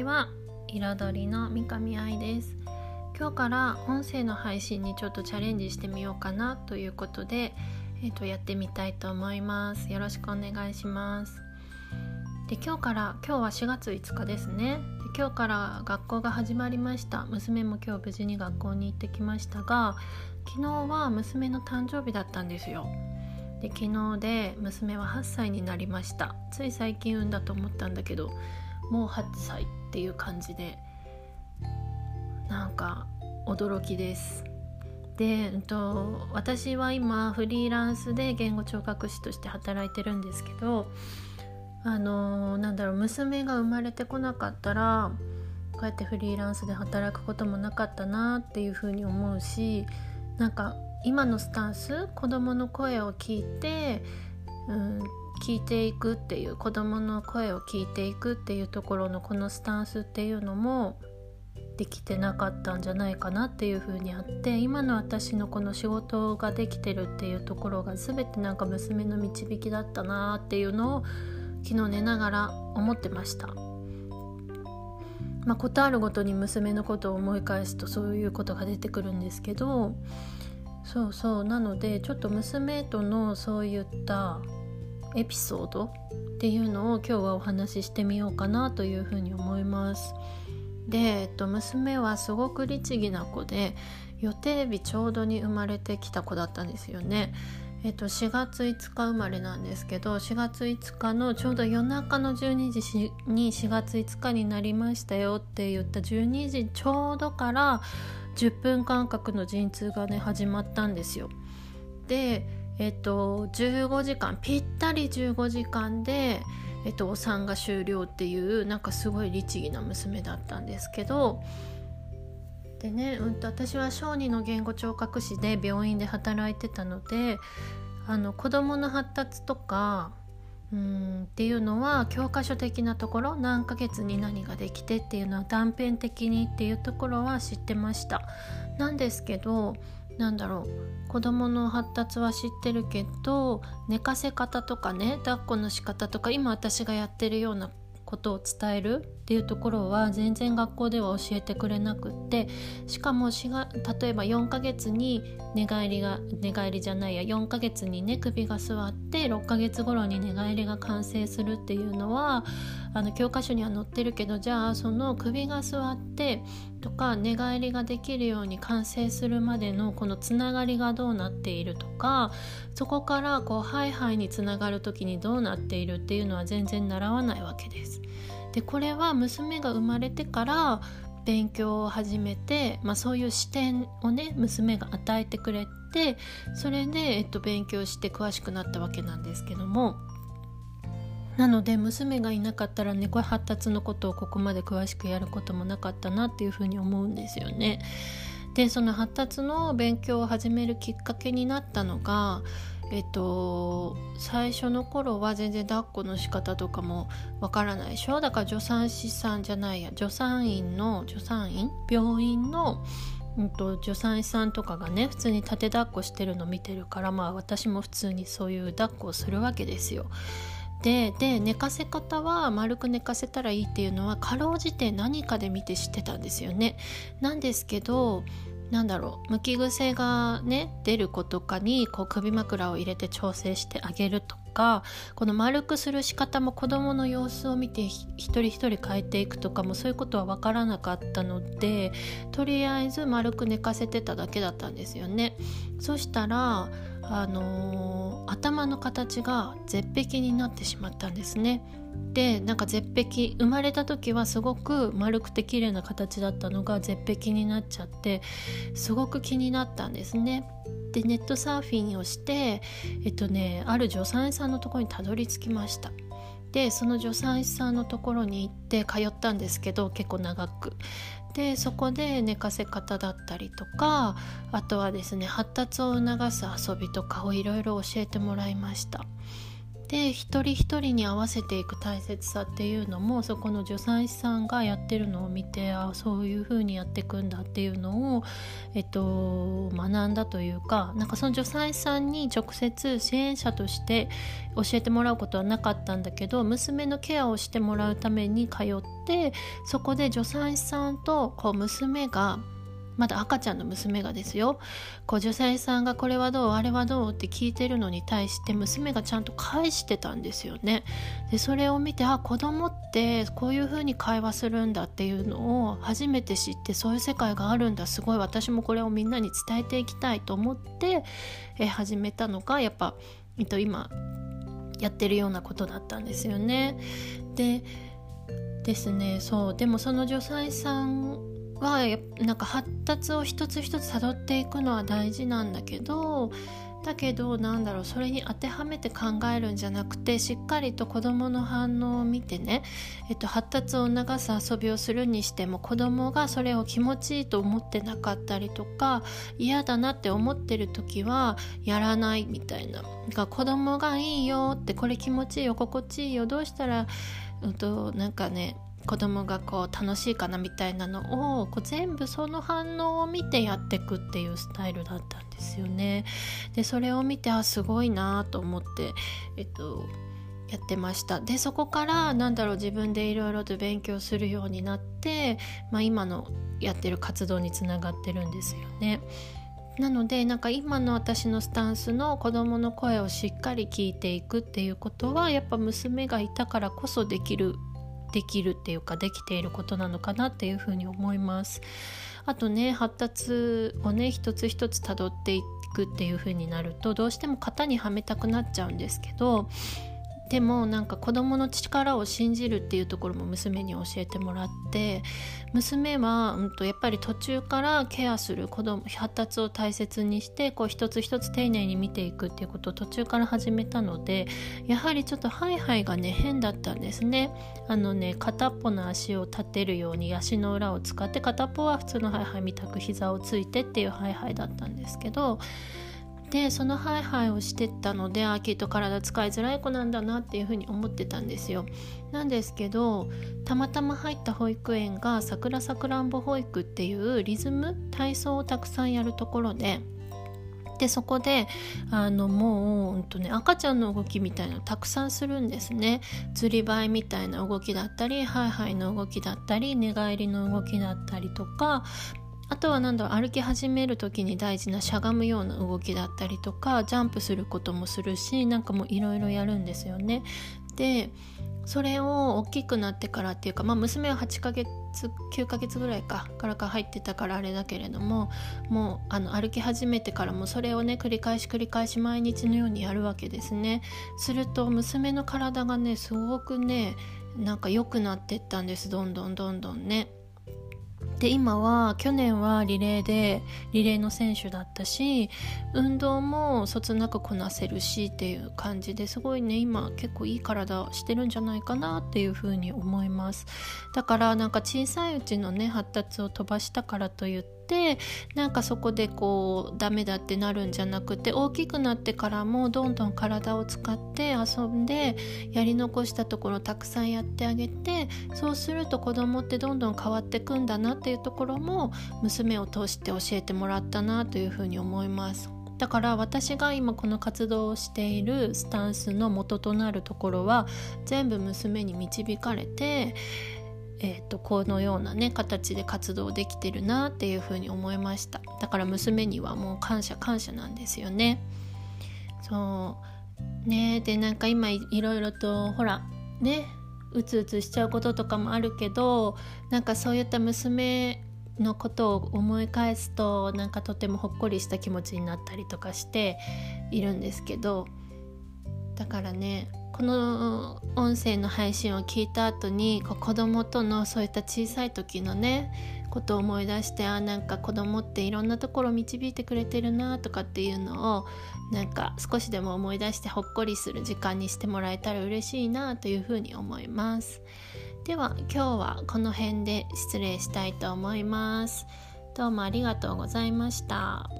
ちは彩りの三上愛です。今日から音声の配信にちょっとチャレンジしてみようかなということで、えー、とやってみたいと思います。よろしくお願いします。で今日から今日は4月5日ですね。で今日から学校が始まりました。娘も今日無事に学校に行ってきましたが昨日は娘の誕生日だったんですよ。で昨日で娘は8歳になりました。つい最近産んだと思ったんだけどもう8歳っていう感じでなんか驚きです。で、うんと、私は今フリーランスで言語聴覚士として働いてるんですけどあのなんだろう娘が生まれてこなかったらこうやってフリーランスで働くこともなかったなっていうふうに思うしなんか今のスタンス子どもの声を聞いて、うん、聞いていくっていう子どもの声を聞いていくっていうところのこのスタンスっていうのもできてなかったんじゃないかなっていうふうにあって今の私のこの仕事ができてるっていうところが全てなんか娘の導きだったなっていうのを昨日寝ながら思ってました。まあ、ことあるごとに娘のことを思い返すとそういうことが出てくるんですけどそうそうなのでちょっと娘とのそういったエピソードっていうのを今日はお話ししてみようかなというふうに思います。で、えっと、娘はすごく律儀な子で予定日ちょうどに生まれてきた子だったんですよね。えっと、4月5日生まれなんですけど4月5日のちょうど夜中の12時に4月5日になりましたよって言った12時ちょうどから10分間隔の陣痛がね始まったんですよ。でえっと15時間ぴったり15時間で、えっと、お産が終了っていうなんかすごい律儀な娘だったんですけどでね、うん、と私は小児の言語聴覚士で病院で働いてたのであの子どもの発達とかうんっていうのは教科書的なところ何ヶ月に何ができてっていうのは断片的にっていうところは知ってました。なんですけどなんだろう。子どもの発達は知ってるけど寝かせ方とかね抱っこの仕方とか今私がやってるようなことを伝えるっていうところは全然学校では教えてくれなくってしかもが例えば4ヶ月に寝返りが寝返りじゃないや4ヶ月にね首が座って6ヶ月頃に寝返りが完成するっていうのはあの教科書には載ってるけどじゃあその首が座ってとか寝返りができるように完成するまでのこのつながりがどうなっているとかそこからこうハイハイにつながる時にどうなっているっていうのは全然習わないわけです。でこれは娘が生まれてから勉強を始めて、まあ、そういう視点をね娘が与えてくれてそれで、えっと、勉強して詳しくなったわけなんですけどもなので娘がいなかったら猫発達のことをここまで詳しくやることもなかったなっていうふうに思うんですよね。でその発達の勉強を始めるきっかけになったのがえっと最初の頃は全然抱っこの仕方とかもわからないでしょ？だから助産師さんじゃないや助産院の助産院？病院のうんと、助産師さんとかがね普通に立て抱っこしてるの見てるからまあ私も普通にそういう抱っこをするわけですよ。でで寝かせ方は丸く寝かせたらいいっていうのはかろうじて何かで見て知ってたんですよね。なんですけどなんだろう向き癖がね出る子とかにこう首枕を入れて調整してあげるとかこの丸くする仕方も子どもの様子を見て一人一人変えていくとかもそういうことは分からなかったのでとりあえず丸く寝かせてただけだったんですよね。そしたらあの、頭の形が絶壁になってしまったんですね。でなんか絶壁生まれた時はすごく丸くて綺麗な形だったのが絶壁になっちゃってすごく気になったんですね。でネットサーフィンをしてえっとねある助産師さんのとこにたどり着きました。でその助産師さんのところに行って通ったんですけど結構長くでそこで寝かせ方だったりとかあとはですね発達を促す遊びとかをいろいろ教えてもらいました。で一人一人に合わせていく大切さっていうのもそこの助産師さんがやってるのを見てあそういう風にやっていくんだっていうのを、えっと、学んだというかなんかその助産師さんに直接支援者として教えてもらうことはなかったんだけど娘のケアをしてもらうために通ってそこで助産師さんとこう娘がまだ赤ちゃんの娘がですよ。こう女性さんがこれはどうあれはどうって聞いてるのに対して娘がちゃんと返してたんですよね。でそれを見てあ子供ってこういう風に会話するんだっていうのを初めて知ってそういう世界があるんだすごい私もこれをみんなに伝えていきたいと思ってえ始めたのがやっぱ、えっと、今やってるようなことだったんですよね。でですねそうでもその女性さんはなんか発達を一つ一つ辿っていくのは大事なんだけどだけどなんだろうそれに当てはめて考えるんじゃなくてしっかりと子どもの反応を見てね、えっと、発達を促す遊びをするにしても子どもがそれを気持ちいいと思ってなかったりとか嫌だなって思ってる時はやらないみたいな。が子どもがいいよってこれ気持ちいいよ心地いいよどうしたら、うんと、なんかね子供がこう楽しいかなみたいなのをこう全部その反応を見てやっていくっていうスタイルだったんですよね。でそれを見てあすごいなと思って、えっと、やってましたでそこからなんだろう自分でいろいろと勉強するようになって、まあ、今のやってる活動につながってるんですよね。なのでなんか今の私のスタンスの子どもの声をしっかり聞いていくっていうことはやっぱ娘がいたからこそできるできるっていうかできていることなのかなっていうふうに思います。あとね発達をね一つ一つたどっていくっていうふうになるとどうしても型にはめたくなっちゃうんですけどでもなんか子供の力を信じるっていうところも娘に教えてもらって娘は、うん、とやっぱり途中からケアする子供発達を大切にしてこう一つ一つ丁寧に見ていくっていうことを途中から始めたのでやはりちょっとハイハイがね変だったんですね。あのね片っぽの足を立てるように足の裏を使って片っぽは普通のハイハイみたく膝をついてっていうハイハイだったんですけどでそのハイハイをしてったのであきっと体使いづらい子なんだなっていうふうに思ってたんですよ。なんですけどたまたま入った保育園がさくらさくらんぼ保育っていうリズム体操をたくさんやるところででそこであのもう、うんとね、赤ちゃんの動きみたいなのたくさんするんですね。ずりばいみたいな動きだったりハイハイの動きだったり寝返りの動きだったりとかあとは何だろう歩き始める時に大事なしゃがむような動きだったりとかジャンプすることもするしなんかもういろいろやるんですよね。でそれを大きくなってからっていうか、まあ、娘は8ヶ月9ヶ月ぐらいかからか入ってたからあれだけれどももうあの歩き始めてからもそれをね繰り返し繰り返し毎日のようにやるわけですね。すると娘の体がねすごくねなんか良くなってったんですどんどんどんどんね。で今は去年はリレーでリレーの選手だったし運動もそつなくこなせるしっていう感じですごいね今結構いい体してるんじゃないかなっていうふうに思います。だからなんか小さいうちのね発達を飛ばしたからといっててなんかそこでこうダメだってなるんじゃなくて大きくなってからもどんどん体を使って遊んでやり残したところたくさんやってあげてそうすると子供ってどんどん変わってくんだなっていうところも娘を通して教えてもらったなというふうに思います。だから私が今この活動をしているスタンスの元となるところは全部娘に導かれてえーと、このようなね形で活動できてるなっていうふうに思いました。だから娘にはもう感謝感謝なんですよね。そう。ねでなんか今いろいろとほらねうつうつしちゃうこととかもあるけどなんかそういった娘のことを思い返すとなんかとてもほっこりした気持ちになったりとかしているんですけどだからねこの音声の配信を聞いた後にこう子供とのそういった小さい時のねことを思い出してあなんか子供っていろんなところを導いてくれてるなとかっていうのをなんか少しでも思い出してほっこりする時間にしてもらえたら嬉しいなというふうに思いますでは今日はこの辺で失礼したいと思いますどうもありがとうございました。